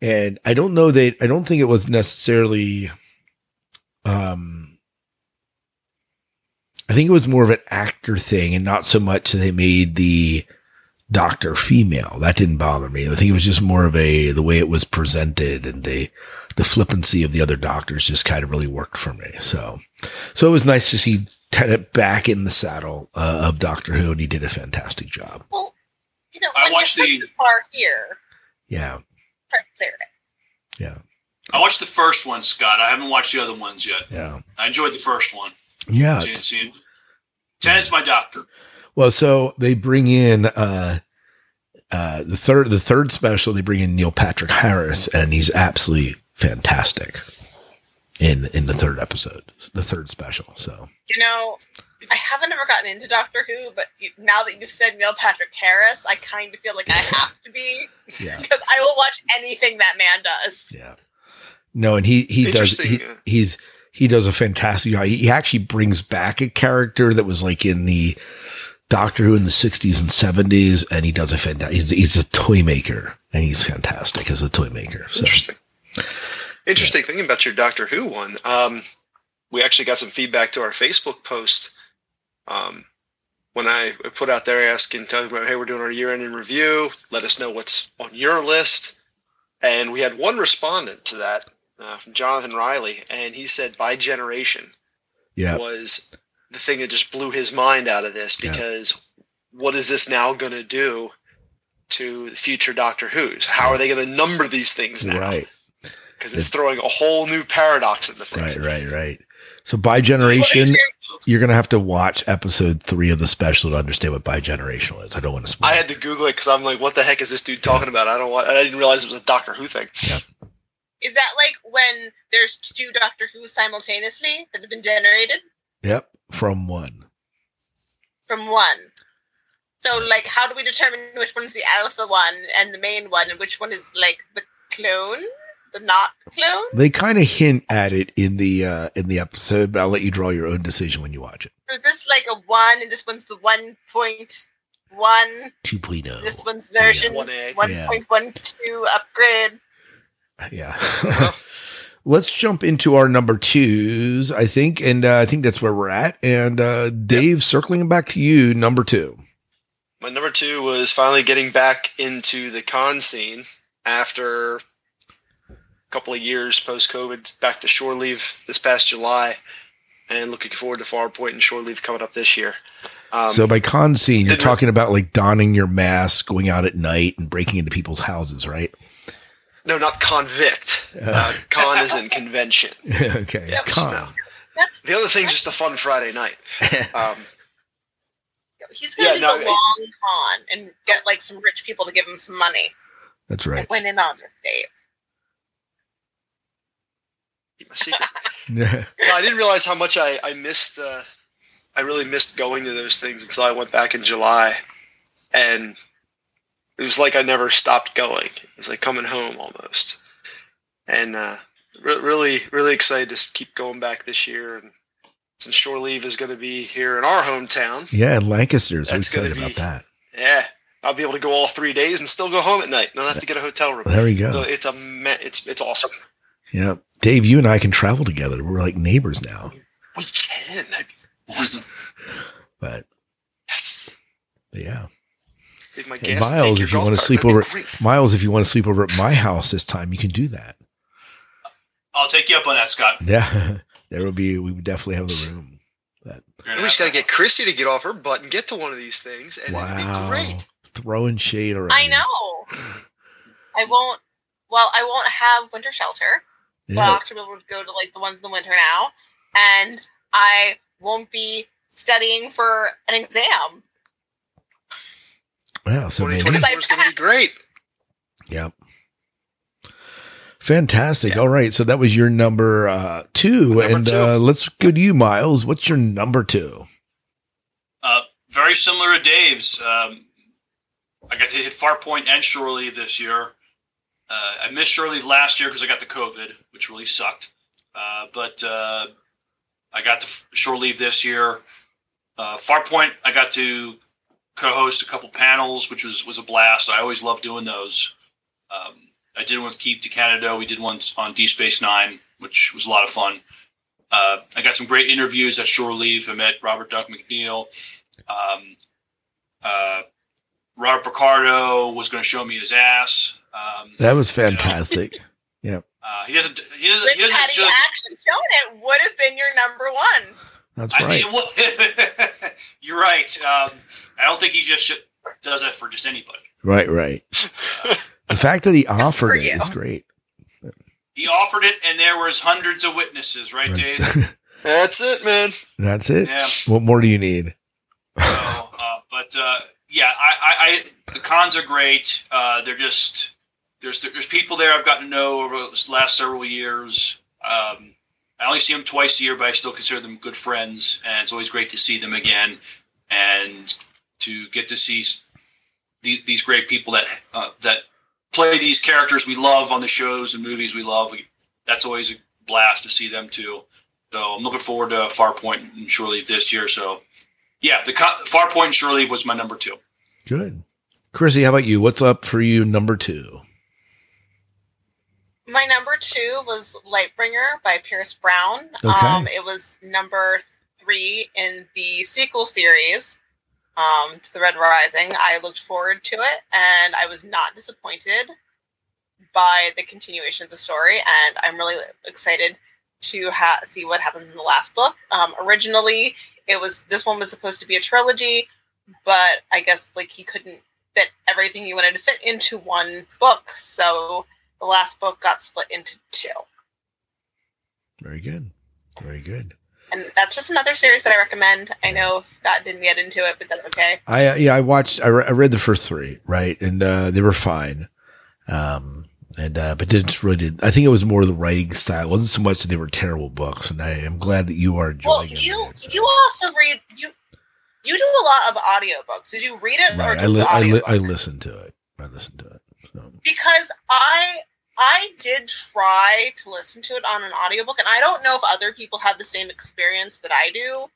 and I don't know that I don't think it was necessarily um, I think it was more of an actor thing and not so much they made the doctor female. That didn't bother me. I think it was just more of a, the way it was presented and the, the flippancy of the other doctors just kind of really worked for me. So, so it was nice to see Tennant back in the saddle uh, of Doctor Who and he did a fantastic job. Well, you know, I watched you the- put the bar here, Yeah. try to clear it. Yeah. I watched the first one, Scott. I haven't watched the other ones yet. Yeah. I enjoyed the first one. Yeah. Seeing- seeing- Tennant's my doctor. Well, so they bring in uh uh the third the third special they bring in Neil Patrick Harris and he's absolutely fantastic in in the third episode, the third special. So You know, I haven't ever gotten into Doctor Who, but you, now that you've said Neil Patrick Harris, I kind of feel like I have to be yeah. because I will watch anything that man does. Yeah. No, and he he does he, he's he does a fantastic job. He, he actually brings back a character that was like in the Doctor Who in the 60s and 70s and he does a fantastic he's, he's a toy maker and he's fantastic as a toy maker. So Interesting. Interesting thing about your Doctor Who one. Um, we actually got some feedback to our Facebook post um, when I put out there asking, telling about, hey, we're doing our year-end in review. Let us know what's on your list. And we had one respondent to that uh, from Jonathan Riley, and he said, "Bi-generation." yeah. was the thing that just blew his mind out of this Yeah. because what is this now going to do to the future Doctor Who's? How are they going to number these things now? Right. Because it's throwing a whole new paradox into things. Right, right, right. So bi-generation, you're gonna have to watch episode three of the special to understand what bi generational is. I don't want to spoil. I had to Google it because I'm like, what the heck is this dude talking about? I don't want. I didn't realize it was a Doctor Who thing. Yeah. Is that like when there's two Doctor Who simultaneously that have been generated Yep, from one. from one? So, like, how do we determine which one's the alpha one and the main one, and which one is like the clone, the not clone? They kind of hint at it in the uh in the episode, but I'll let you draw your own decision when you watch it. Or is this like a one, and this one's the one point one? 2.0. This one's version One A. Yeah. point one two upgrade. Yeah. Let's jump into our number twos, I think, and uh, I think that's where we're at. And uh Dave, circling back to you, number two. My number two was finally getting back into the con scene after a couple of years post COVID, back to shore leave this past July, and looking forward to Farpoint and shore leave coming up this year. Um, so by con scene, you're talking about like donning your mask, going out at night, and breaking into people's houses, right? no, not convict. Uh, con is in convention. okay, Yes. con. That's The other thing's just a fun Friday night. Um, he's gonna Yeah, do no, the it- long con and get like some rich people to give him some money. That's I right. went in on this, Dave. Keep my secret. No, I didn't realize how much I, I missed. Uh, I really missed going to those things until I went back in July, and it was like I never stopped going. It was like coming home almost, and uh, re- really, really excited to keep going back this year. And since shore leave is going to be here in our hometown, Yeah, and Lancaster. So That's gonna excited about that. yeah, I'll be able to go all three days and still go home at night. Not have to get a hotel room. There we go. So it's a it's it's awesome. Yeah, Dave, you and I can travel together. We're like neighbors now. We can. That'd be awesome. But Yes. yeah, Take my Hey, gas Miles, if you want to sleep over. Miles, if you want to sleep over at my house this time, you can do that. I'll take you up on that, Scott. Yeah, there would be. We would definitely have the room. But You're We gonna just got to get Chrissy to get off her butt and get to one of these things, and wow, it'd be great. throwing shade around. I know. I won't. Well, I won't have winter shelter. So I'll actually be able to go to like the ones in the winter now, and I won't be studying for an exam. Wow. So maybe. 2024 is going to be great. Yep. Fantastic. All right. So that was your number uh, two, Number and two. Uh, let's go to you, Miles. What's your number two? Uh, very similar to Dave's. Um, I got to hit far and Shore Leave this year. Uh, I missed Shore Leave last year because I got the COVID, which really sucked. Uh, but uh, I got to Shore Leave this year. Uh, Farpoint, I got to co-host a couple panels, which was was a blast. I always love doing those. Um, I did one with Keith DeCandido. We did one on D Space Nine, which was a lot of fun. uh, I got some great interviews at Shore Leave. I met Robert Duncan McNeill. Um, uh, Robert Picardo was going to show me his ass. Um, That was fantastic. yeah. uh, he doesn't. He doesn't. Which He doesn't had show, he actually shown it would have been your number one. That's I right. mean, well, you're right. Um, I don't think he just sh- does that for just anybody. Right, right. the fact that he offered for it you. is great. He offered it, and there was hundreds of witnesses. Right, Dave? That's it, man. That's it. Yeah. What more do you need? So, uh, but uh, yeah, I, I, I, the cons are great. Uh, they're just there's there's people there I've gotten to know over the last several years. Um, I only see them twice a year, but I still consider them good friends, and it's always great to see them again and to get to see the, these great people that uh, that play these characters we love on the shows and movies we love. That's always a blast to see them too. So I'm looking forward to Farpoint and Shoreleave this year. So yeah, the co- Farpoint and was my number two. Good. Chrissy, how about you? What's up for you, number two? My number two was Lightbringer by Pierce Brown. Okay. Um, it was number three in the sequel series um, to The Red Rising. I looked forward to it, and I was not disappointed by the continuation of the story. And I'm really excited to ha- see what happens in the last book. Um, originally, it was this one was supposed to be a trilogy, but I guess like he couldn't fit everything he wanted to fit into one book, so the last book got split into two. Very good. Very good. And that's just another series that I recommend. I know Scott didn't get into it, but that's okay. I uh, yeah, I watched. I, re- I read the first three, right, and uh, they were fine. Um, and uh, but didn't really did. I think it was more the writing style. It wasn't so much that they were terrible books, and I am glad that you are enjoying Well, you you also read you you do a lot of audiobooks. Did you read it or right? I li- I, li- I listened to it. I listen to it. So. because I I did try to listen to it on an audiobook and I don't know if other people have the same experience that I do.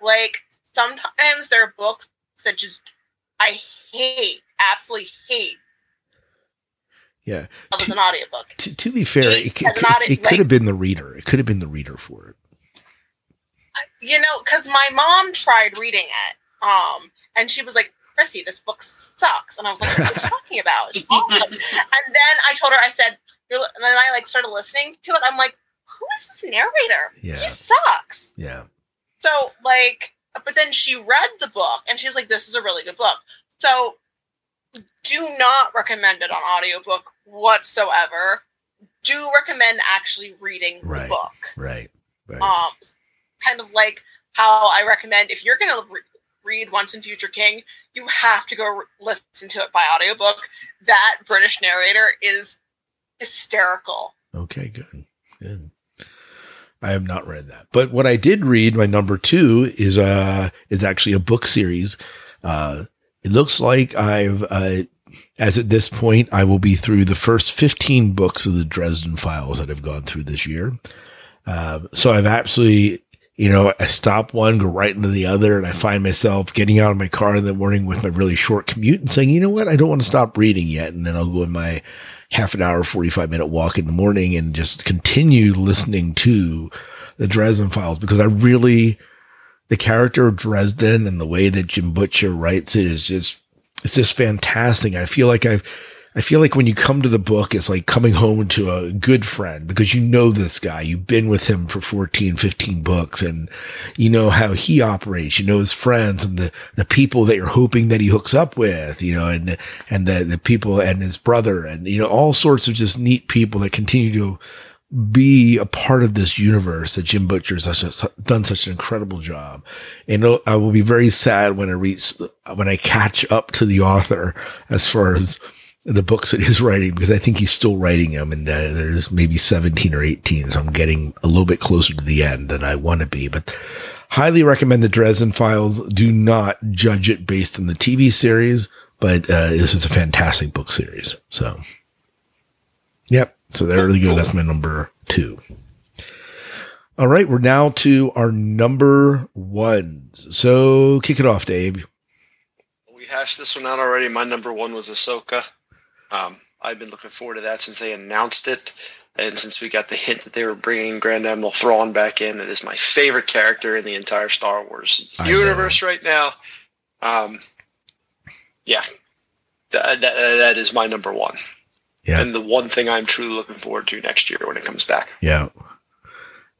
Like sometimes there are books that just I hate, absolutely hate Yeah. as an audiobook. To, to be fair, it, As it, audi- it could like- have been the reader. It could have been the reader for it. You know, because my mom tried reading it, um, and she was like, Chrissy, this book sucks. And I was like, what are you talking about? It's awesome. and then I told her, I said, You're, and then I like started listening to it. I'm like, who is this narrator? Yeah. He sucks. Yeah. So like, but then she read the book and she's like, this is a really good book. So do not recommend it on audiobook whatsoever. Do recommend actually reading the Right. book. Right. Right. Um, kind of like how I recommend if you're going to re- read Once and Future King, you have to go listen to it by audiobook. That British narrator is hysterical. Okay, good. Good. I have not read that. But what I did read, my number two, is uh is actually a book series. Uh it looks like I've uh as at this point, I will be through the first 15 books of the Dresden Files that I've gone through this year. Um, so I've actually, you know, I stop one, go right into the other, and I find myself getting out of my car in the morning with my really short commute and saying, you know what, I don't want to stop reading yet. And then I'll go in my half an hour, 45 minute walk in the morning and just continue listening to the Dresden Files because I really, the character of Dresden and the way that Jim Butcher writes it is just, it's just fantastic. I feel like I've, I feel like when you come to the book, it's like coming home to a good friend because you know this guy. You've been with him for 14, 15 books and you know how he operates. You know his friends and the, the people that you're hoping that he hooks up with, you know, and, and the, the people and his brother and, you know, all sorts of just neat people that continue to be a part of this universe that Jim Butcher has done such an incredible job. And I will be very sad when I reach, when I catch up to the author as far as the books that he's writing, because I think he's still writing them and uh, there's maybe 17 or 18. So I'm getting a little bit closer to the end than I want to be, but highly recommend the Dresden Files. Do not judge it based on the TV series, but uh, this is a fantastic book series. So, yep. So there we go. That's my number two. All right, we're now to our number one. So kick it off, Dave. We hashed this one out already. My number one was Ahsoka. Um, I've been looking forward to that since they announced it. And since we got the hint that they were bringing Grand Admiral Thrawn back in, it is my favorite character in the entire Star Wars I universe right now. Um, yeah, that, that, that is my number one. Yeah. And the one thing I'm truly looking forward to next year when it comes back. Yeah.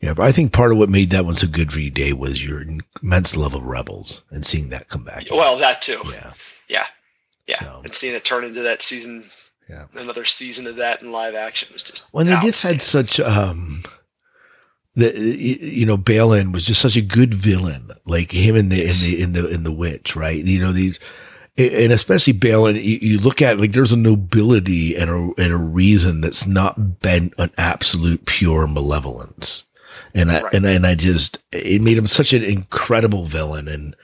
Yeah, but I think part of what made that one so good for you, Dave, was your immense love of Rebels and seeing that come back. Well, that too. Yeah. Yeah. Yeah. So- And seeing it turn into that season, Yeah. another season of that in live action was just. When they just had such um the you know Baylan was just such a good villain like him in the in the in the in the witch right you know these and especially Baylan you, you look at it, like there's a nobility and a and a reason that's not bent on absolute pure malevolence and I Right. and I, and I just it made him such an incredible villain and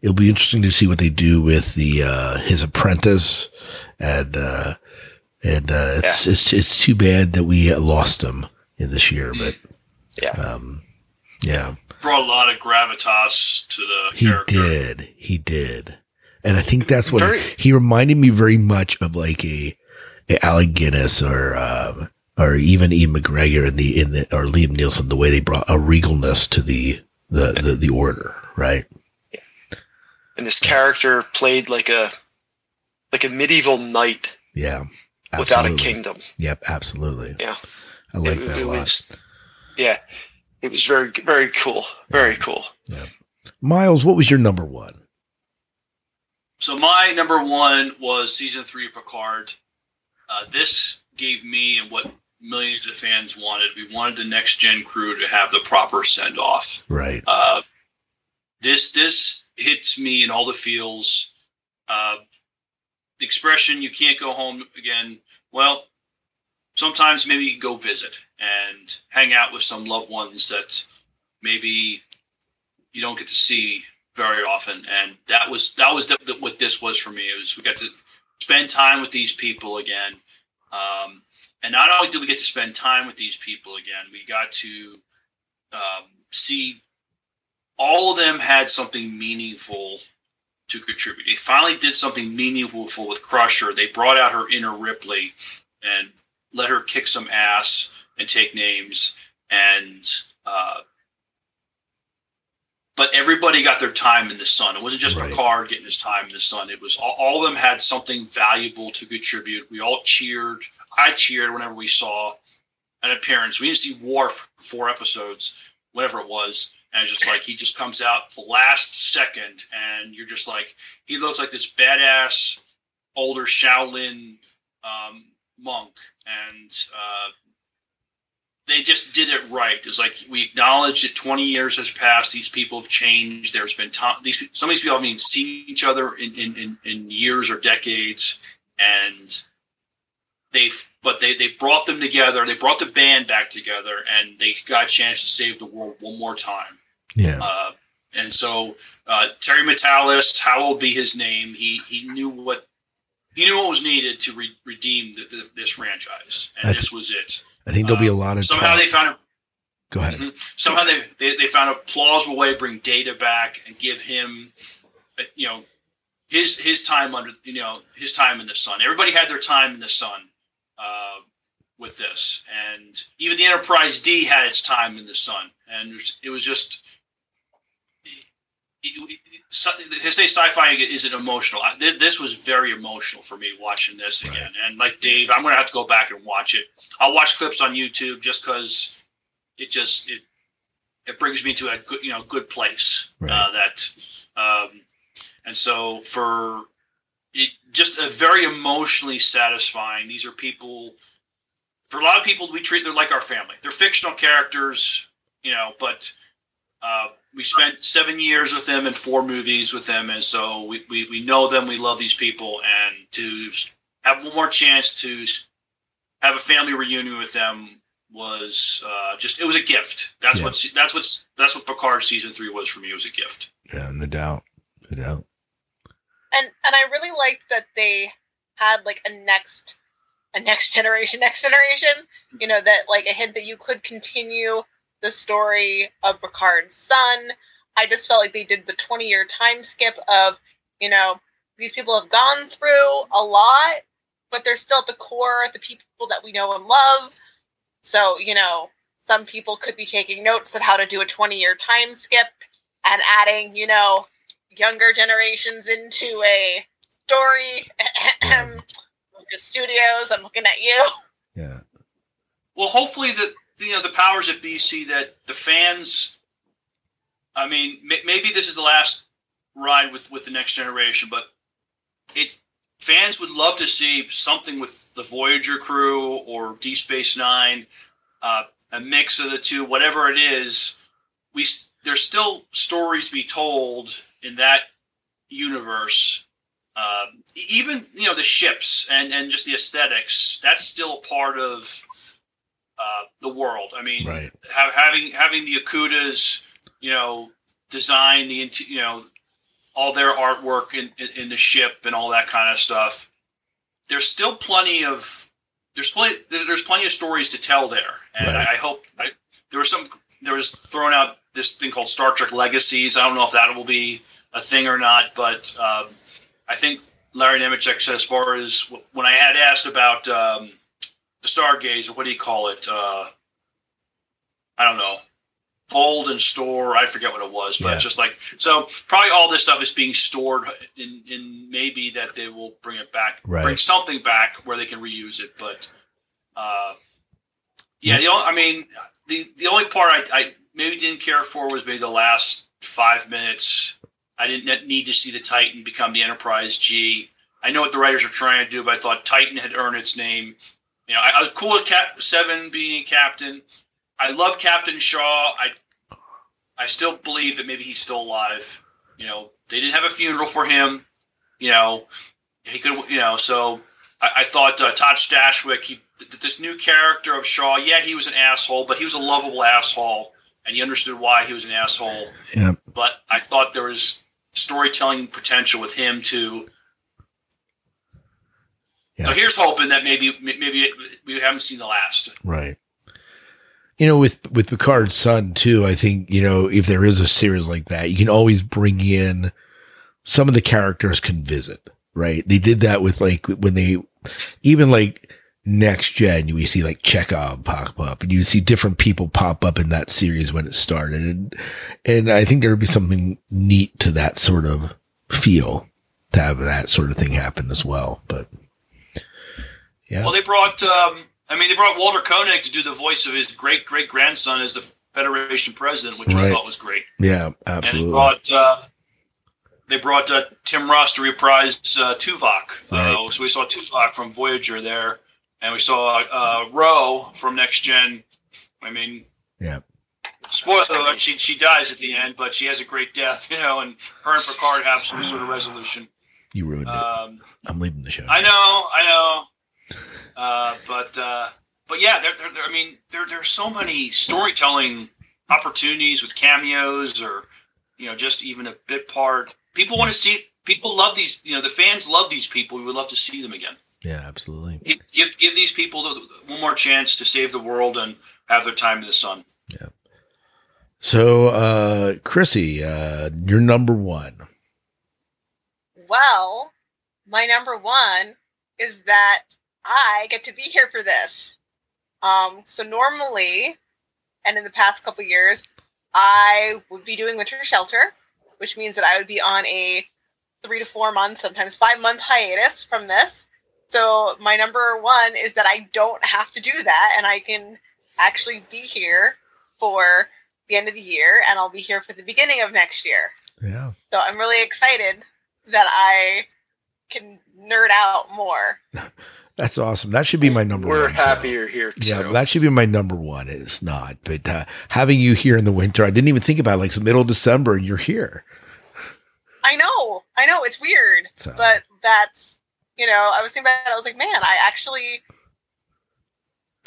it'll be interesting to see what they do with the uh his apprentice and uh and uh it's it's it's too bad that we lost him in this year but Yeah. um yeah. Brought a lot of gravitas to the he character. did. He did. And i think that's what Very- he reminded me very much of like a, a alec guinness or um or even Ewan McGregor in the in the or Liam Neeson the way they brought a regalness to the the the, the order right? And his character played like a like a medieval knight. Yeah without a kingdom. yep absolutely Yeah. i like it, that it a lot was yeah. It was very very cool. Very cool. miles what was your number one So my number one was season three of Picard. Uh, this gave me and what millions of fans wanted. We wanted the next gen crew to have the proper send off. right Uh, this this hits me in all the feels. Uh, the expression "you can't go home again." Well, sometimes maybe you go visit and hang out with some loved ones that maybe you don't get to see very often. And that was that was the, the, what this was for me. It was we got to spend time with these people again. Um, and not only did we get to spend time with these people again, we got to um, see all of them had something meaningful to contribute. They finally did something meaningful with Crusher. They brought out her inner Ripley and let her kick some ass and take names. And uh, but everybody got their time in the sun. It wasn't just Right. Picard getting his time in the sun. It was all, all of them had something valuable to contribute. We all cheered. I cheered whenever we saw an appearance. We didn't see Worf for four episodes, whatever it was. And it's just like he just comes out the last second, and you're just like, he looks like this badass older Shaolin um, monk, and uh, they just did it right. It's like we acknowledge that 20 years has passed. These people have changed. There's been time. These some of these people haven't even seen each other in in, in, years or decades, and they've but they they brought them together. They brought the band back together, and they got a chance to save the world one more time. Yeah Uh, and so uh, Terry Matalas, hallowed be his name. He he knew what he knew what was needed to re- redeem the, the, this franchise, and I- this was it. i think there'll be a lot of Somehow talk- they found a go ahead Mhm. somehow they, they they found a plausible way to bring Data back and give him, uh, you know, his his time under you know his time in the sun. Everybody had their time in the sun uh, with this, and even the Enterprise D had its time in the sun, and it was just. They say sci-fi isn't emotional. This, this was very emotional for me watching this again. And like Dave, I'm going to have to go back and watch it. I'll watch clips on YouTube just because it just it it brings me to a good you know good place Right. uh, that um, and so for it just a very emotionally satisfying these are people for a lot of people we treat them like our family they're fictional characters you know but uh, we spent seven years with them and four movies with them and so we, we, we know them we love these people and to have one more chance to have a family reunion with them was uh, just it was a gift. That's Yeah. what that's what's that's what Picard season three was for me. It was a gift. yeah no doubt no doubt and and I really liked that they had like a next a next generation next generation you know that like a hint that you could continue the story of Picard's son I just felt like they did the 20 year time skip of you know these people have gone through a lot but they're still at the core the people that we know and love So, you know, some people could be taking notes of how to do a 20 year time skip and adding, you know, younger generations into a story. Lucas Studios, I'm looking at you. Yeah. Well, hopefully the you know the powers at BC that the fans. I mean, may, maybe this is the last ride with with the next generation, but it fans would love to see something with the Voyager crew or Deep Space Nine, uh, a mix of the two, whatever it is. We there's still stories to be told in that universe. Uh, even you know the ships and and just the aesthetics. That's still part of uh, the world. I mean, Right. have, having having the Okudas, you know, design the you know all their artwork in, in, in the ship and all that kind of stuff. There's still plenty of there's plenty there's plenty of stories to tell there, and Right. I, I hope I, there was some there was thrown out this thing called Star Trek Legacies. I don't know if that will be a thing or not, but um, I think Larry Nemecek said as far as when I had asked about um, the Stargazer, what do you call it? Uh, I don't know. Fold and store. I forget what it was, but Yeah. just like so, probably all this stuff is being stored in, in maybe that they will bring it back, Right. bring something back where they can reuse it. But uh, yeah, the only, I mean, the the only part I, I maybe didn't care for was maybe the last five minutes. I didn't need to see the Titan become the Enterprise G. I know what the writers are trying to do, but I thought Titan had earned its name. You know, I, I was cool with Cap Seven being captain. I love Captain Shaw. I I still believe that maybe he's still alive. You know, they didn't have a funeral for him. You know, he could. You know, so I, I thought uh, Todd Stashwick, he, th- this new character of Shaw. Yeah, he was an asshole, but he was a lovable asshole, and you understood why he was an asshole. Yeah. But I thought there was storytelling potential with him too. Yeah. So here's hoping that maybe maybe it, we haven't seen the last. Right. You know, with with Picard's son too, I think you know if there is a series like that, you can always bring in some of the characters can visit. Right? They did that with like when they even like next gen, you see like Chekov pop up, and you see different people pop up in that series when it started, and and I think there would be something neat to that sort of feel to have that sort of thing happen as well. But yeah, Well, they brought. Um, I mean, they brought Walter Koenig to do the voice of his great great grandson as the Federation president, which Right. I thought was great. yeah, And they absolutely. brought. Uh, they brought uh, Tim Russ to reprise uh, Tuvok. Right. Uh, so we saw Tuvok from Voyager there, and we saw uh, Ro from Next Gen. I mean, yeah. spoiler alert: she she dies at the end, but she has a great death, you know, and her and Picard have some sort of resolution. You ruined it. Um, I'm leaving the show. I know, I know. Uh, but uh, but yeah, there, there, there, I mean, there there's so many storytelling opportunities with cameos, or you know, just even a bit part. People want to see. People love these. You know, the fans love these people. We would love to see them again. Yeah, absolutely. Give give, give these people one more chance to save the world and have their time in the sun. Yeah. So, uh, Chrissy, uh, you're number one. Well, my number one is that I get to be here for this. Um, so normally, and in the past couple years, I would be doing Winter Shelter, which means that I would be on a three to four month, sometimes five month hiatus from this. So my number one is that I don't have to do that, and I can actually be here for the end of the year, and I'll be here for the beginning of next year. Yeah. So I'm really excited that I can nerd out more. That's awesome. That should be my number one. We're one. happy too. you're here too. Yeah, that should be my number one. It's not, but uh, having you here in the winter, I didn't even think about it. like it's middle of December and you're here. I know, I know, it's weird, So- but that's you know, I was thinking about it. I was like, man, I actually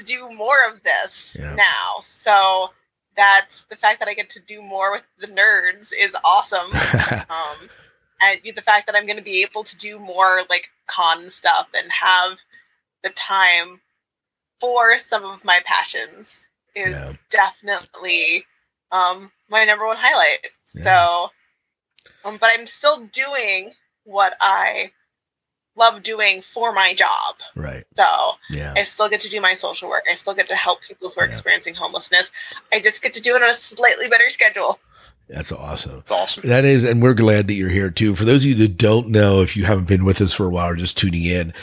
do more of this Yeah. now. So that's the fact that I get to do more with the nerds is awesome. um, and the fact that I'm going to be able to do more like con stuff and have the time for some of my passions is Yeah. definitely um, my number one highlight. Yeah. So, um, but I'm still doing what I love doing for my job. Right. So Yeah. I still get to do my social work. I still get to help people who are Yeah. experiencing homelessness. I just get to do it on a slightly better schedule. That's awesome. It's awesome. That is, and we're glad that you're here too. For those of you that don't know, if you haven't been with us for a while or just tuning in,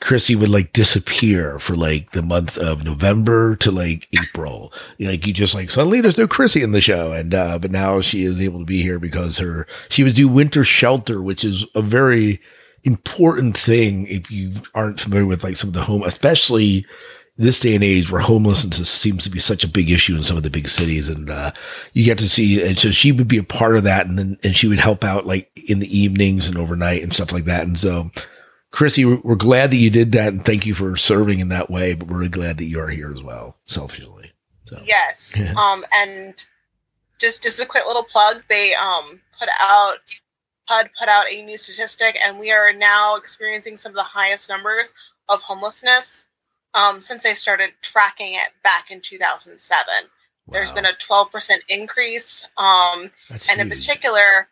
Chrissy would like disappear for like the month of November to like April. Like you just like suddenly there's no Chrissy in the show, and uh, but now she is able to be here because her she was due winter shelter, which is a very important thing if you aren't familiar with like some of the home, especially this day and age where homelessness seems to be such a big issue in some of the big cities and uh you get to see and so she would be a part of that and then and she would help out like in the evenings and overnight and stuff like that and so chrissy we're we're glad that you did that and thank you for serving in that way but we're really glad that you are here as well selfishly so Yes. um, and just just a quick little plug. They um put out HUD put out a new statistic, and we are now experiencing some of the highest numbers of homelessness um, since they started tracking it back in two thousand seven. There's been a 12% increase, um, and in particular,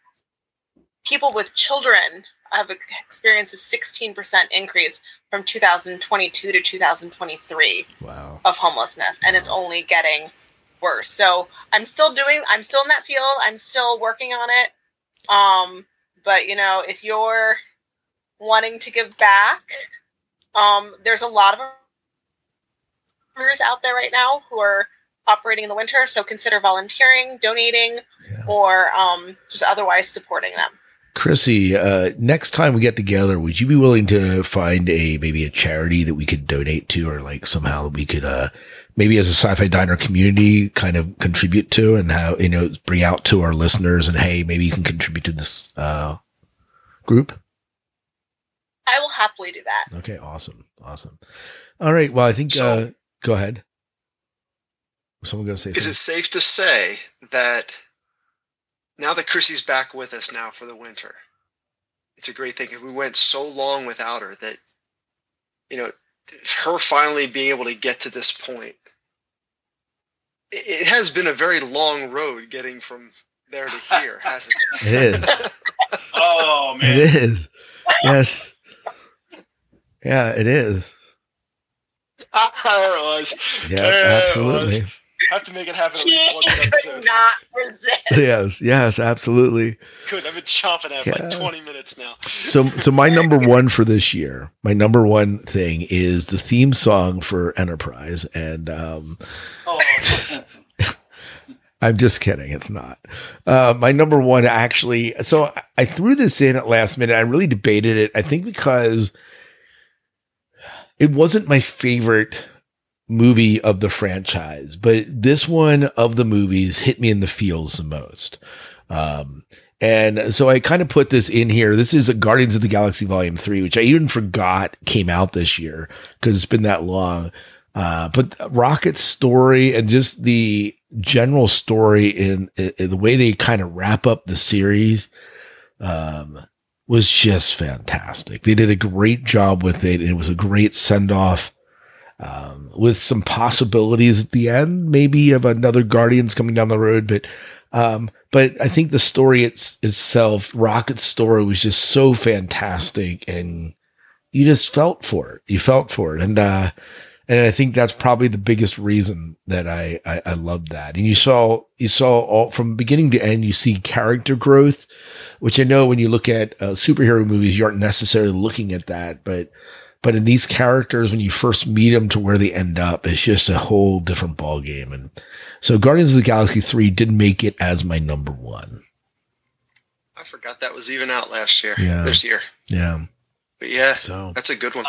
people with children have experienced a 16% increase from 2022 to 2023 wow. of homelessness and it's only getting worse. So i'm still doing i'm still in that field i'm still working on it. Um but you know if you're wanting to give back um there's a lot of workers out there right now who are operating in the winter so consider volunteering donating Yeah. or um just otherwise supporting them Chrissy, uh, next time we get together, would you be willing to find a maybe a charity that we could donate to, or like somehow we could, uh, maybe as a sci-fi diner community, kind of contribute to, and how you know bring out to our listeners, and hey, maybe you can contribute to this uh, group. i will happily do that Okay, awesome, awesome. All right, well, I think So- uh, go ahead. Someone going to say Is something? it safe to say that now that Chrissy's back with us now for the winter, it's a great thing. We went so long without her that, you know, her finally being able to get to this point. It it has been a very long road getting from there to here, hasn't it? It is. Oh It man, is. Yes. Yeah, it is. there it was. Yeah, There it absolutely. was. Have to make it happen at least once could episode. not resist Yes, yes, absolutely. Good. I've been chomping at it for Yeah. like 20 minutes now. So, so my number one for this year, my number one thing is the theme song for Enterprise, and um, oh, I'm just kidding. It's not. Uh, my number one actually. So I- I threw this in at last minute. I really debated it. I think because it wasn't my favorite movie of the franchise, but this one of the movies hit me in the feels the most. Um, and so I kind of put this in here. This is a Guardians of the Galaxy Volume 3, which I even forgot came out this year because it's been that long. Uh, but Rocket's story and just the general story in, in the way they kind of wrap up the series, um, was just fantastic. They did a great job with it. And it was a great send off, um, with some possibilities at the end, maybe of another Guardians coming down the road. But, um, but I think the story it's, itself, Rocket's story was just so fantastic and you just felt for it. You felt for it. And, uh, and I think that's probably the biggest reason that I, I, I loved that. And you saw, you saw all from beginning to end, you see character growth, which I know when you look at uh, superhero movies, you aren't necessarily looking at that, but, but in these characters, when you first meet them to where they end up, it's just a whole different ball game. And so Guardians of the Galaxy 3 did make it as my number one. I forgot that was even out last year. Yeah. This year. Yeah. But yeah, So, that's a good one.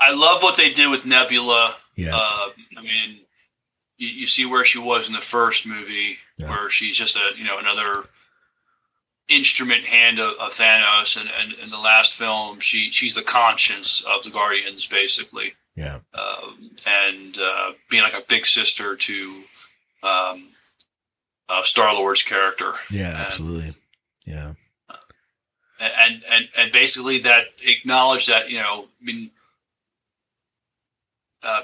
I love what they did with Nebula. yeah. Uh, I mean, you, you see where she was in the first movie, Yeah. where she's just a you know another instrument hand of, of Thanos, and, and in the last film, she she's the conscience of the Guardians, basically, yeah. um, and uh, being like a big sister to um, uh, Star Lord's character. Yeah. And- Absolutely. Yeah. and and and basically that acknowledge that you know I mean uh,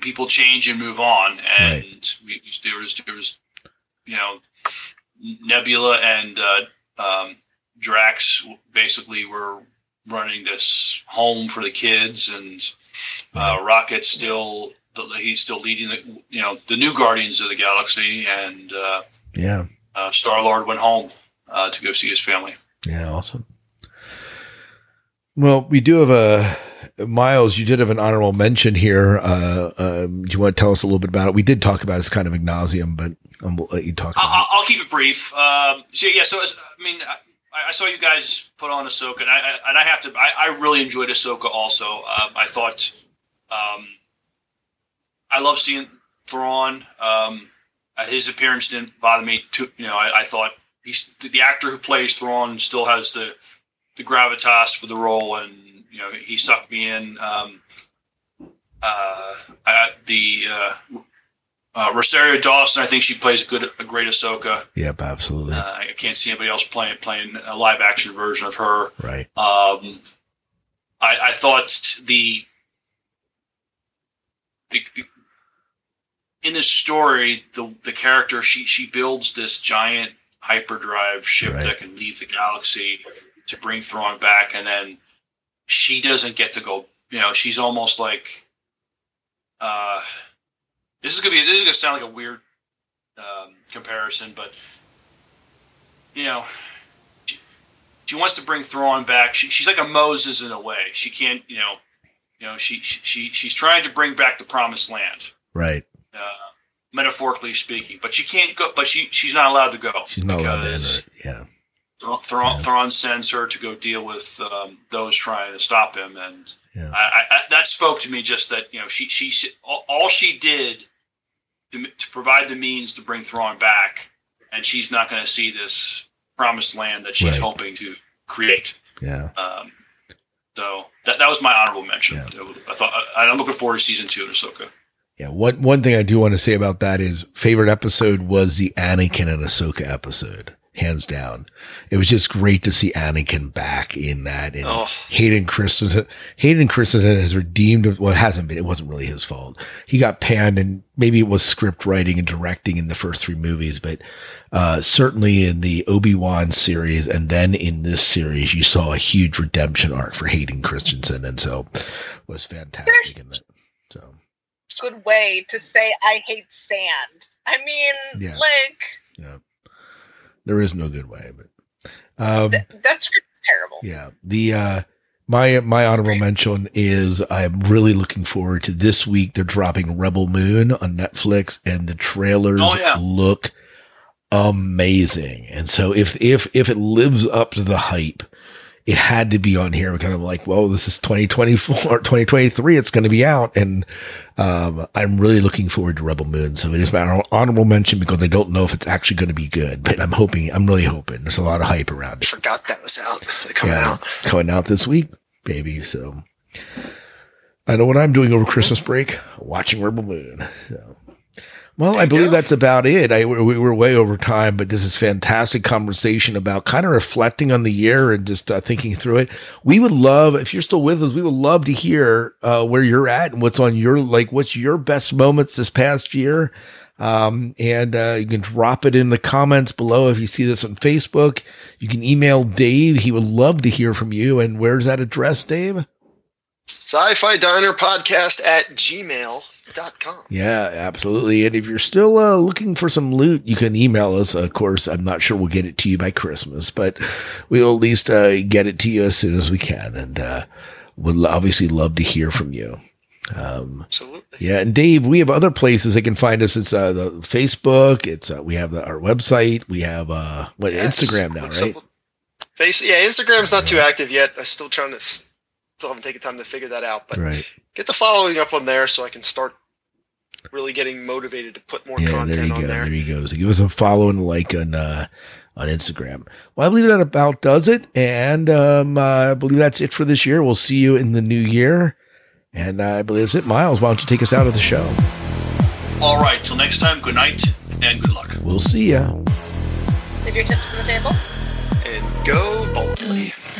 people change and move on and we, there was there was you know Nebula and uh, um, Drax basically were running this home for the kids, and uh, Rocket still he's still leading the you know the new Guardians of the Galaxy, and uh, Yeah. uh, Star Lord went home uh, to go see his family. Yeah. Awesome. Well, we do have a Miles. You did have an honorable mention here. Uh, um, do you want to tell us a little bit about it? We did talk about it. It's kind of ignasium, but I'm gonna let you talk. I'll, I'll keep it brief. Um, so yeah, so as, I mean, I, I saw you guys put on Ahsoka, and I, I and I have to. I, I really enjoyed Ahsoka. Also, um, I thought, um, I love seeing Thrawn. Um, uh, his appearance didn't bother me too. You know, I, I thought he's the actor who plays Thrawn still has the the gravitas for the role, and you know, he sucked me in. Um, uh, I, the uh, uh, Rosario Dawson, I think she plays a good, a great Ahsoka. Yep. Absolutely. Uh, I can't see anybody else playing playing a live action version of her. right. Um, I, I thought the, the, the in this story, the the character she she builds this giant hyperdrive ship Right. that can leave the galaxy to bring Thrawn back, and then she doesn't get to go. You know, she's almost like. Uh, this is gonna be. This is gonna sound like a weird um, comparison, but you know, she, she wants to bring Thrawn back. She, she's like a Moses in a way. She can't, you know, you know, she she she- she's trying to bring back the promised land, Right. uh, metaphorically speaking. But she can't go. But she she's not allowed to go. She's not allowed to enter. Yeah. Thrawn, Thrawn, Thrawn sends her to go deal with um, those trying to stop him, and Yeah. I, I, I, that spoke to me. Just that you know, she she all she did to, to provide the means to bring Thrawn back, and she's not going to see this promised land that she's Right. hoping to create. Yeah. Um, so that that was my honorable mention. I thought I, I'm looking forward to season two of Ahsoka. Yeah. One one thing I do want to say about that is favorite episode was the Anakin and Ahsoka episode, hands down. It was just great to see Anakin back in that, and Oh. Hayden Christensen. Hayden Christensen has redeemed. Well, hasn't been. It wasn't really his fault. He got panned, and maybe it was script writing and directing in the first three movies, but uh, certainly in the Obi Wan series, and then in this series, you saw a huge redemption arc for Hayden Christensen, and so it was fantastic. In that. So. Good way to say I hate sand. I mean, Yeah. like Yeah. There is no good way, but um that script is terrible. yeah. The uh my my honorable mention is I'm really looking forward to this week. They're dropping Rebel Moon on Netflix and the trailers Oh, yeah. look amazing. And so if if if it lives up to the hype, it had to be on here because I'm like, well, this is 2024, 2023. It's going to be out. And, um, I'm really looking forward to Rebel Moon. So it is my honorable mention because I don't know if it's actually going to be good, but I'm hoping, I'm really hoping there's a lot of hype around it. Forgot that was out. Coming Yeah, out. coming out this week, baby. So I know what I'm doing over Christmas break, watching Rebel Moon. So. Well, I believe that's about it. I we were way over time, but this is fantastic conversation about kind of reflecting on the year and just uh, thinking through it. We would love if you're still with us. We would love to hear uh, where you're at and what's on your like what's your best moments this past year. Um, and uh, you can drop it in the comments below if you see this on Facebook. You can email Dave. He would love to hear from you. And where's that address, Dave? Sci-Fi Diner Podcast at Yeah, absolutely. And if you're still uh, looking for some loot, you can email us. Of course, I'm not sure we'll get it to you by Christmas, but we'll at least uh, get it to you as soon as we can. And uh, would obviously love to hear from you. Um, Absolutely. yeah, and Dave, we have other places they can find us. It's uh, the Facebook. It's uh, we have the, our website. We have uh, what Yes. Instagram now, right? Face, yeah, Instagram's not too active yet. I'm still trying to, still haven't taken time to figure that out. But Right. get the following up on there so I can start really getting motivated to put more Yeah, there content you on go. there. There you go. So give us a follow and like on uh, on Instagram. Well, I believe that about does it, and um, uh, I believe that's it for this year. We'll see you in the new year, and I believe that's it. Miles, why don't you take us out of the show? All right, till next time. Good night and good luck. We'll see ya. Did your tips on the table? And go boldly. So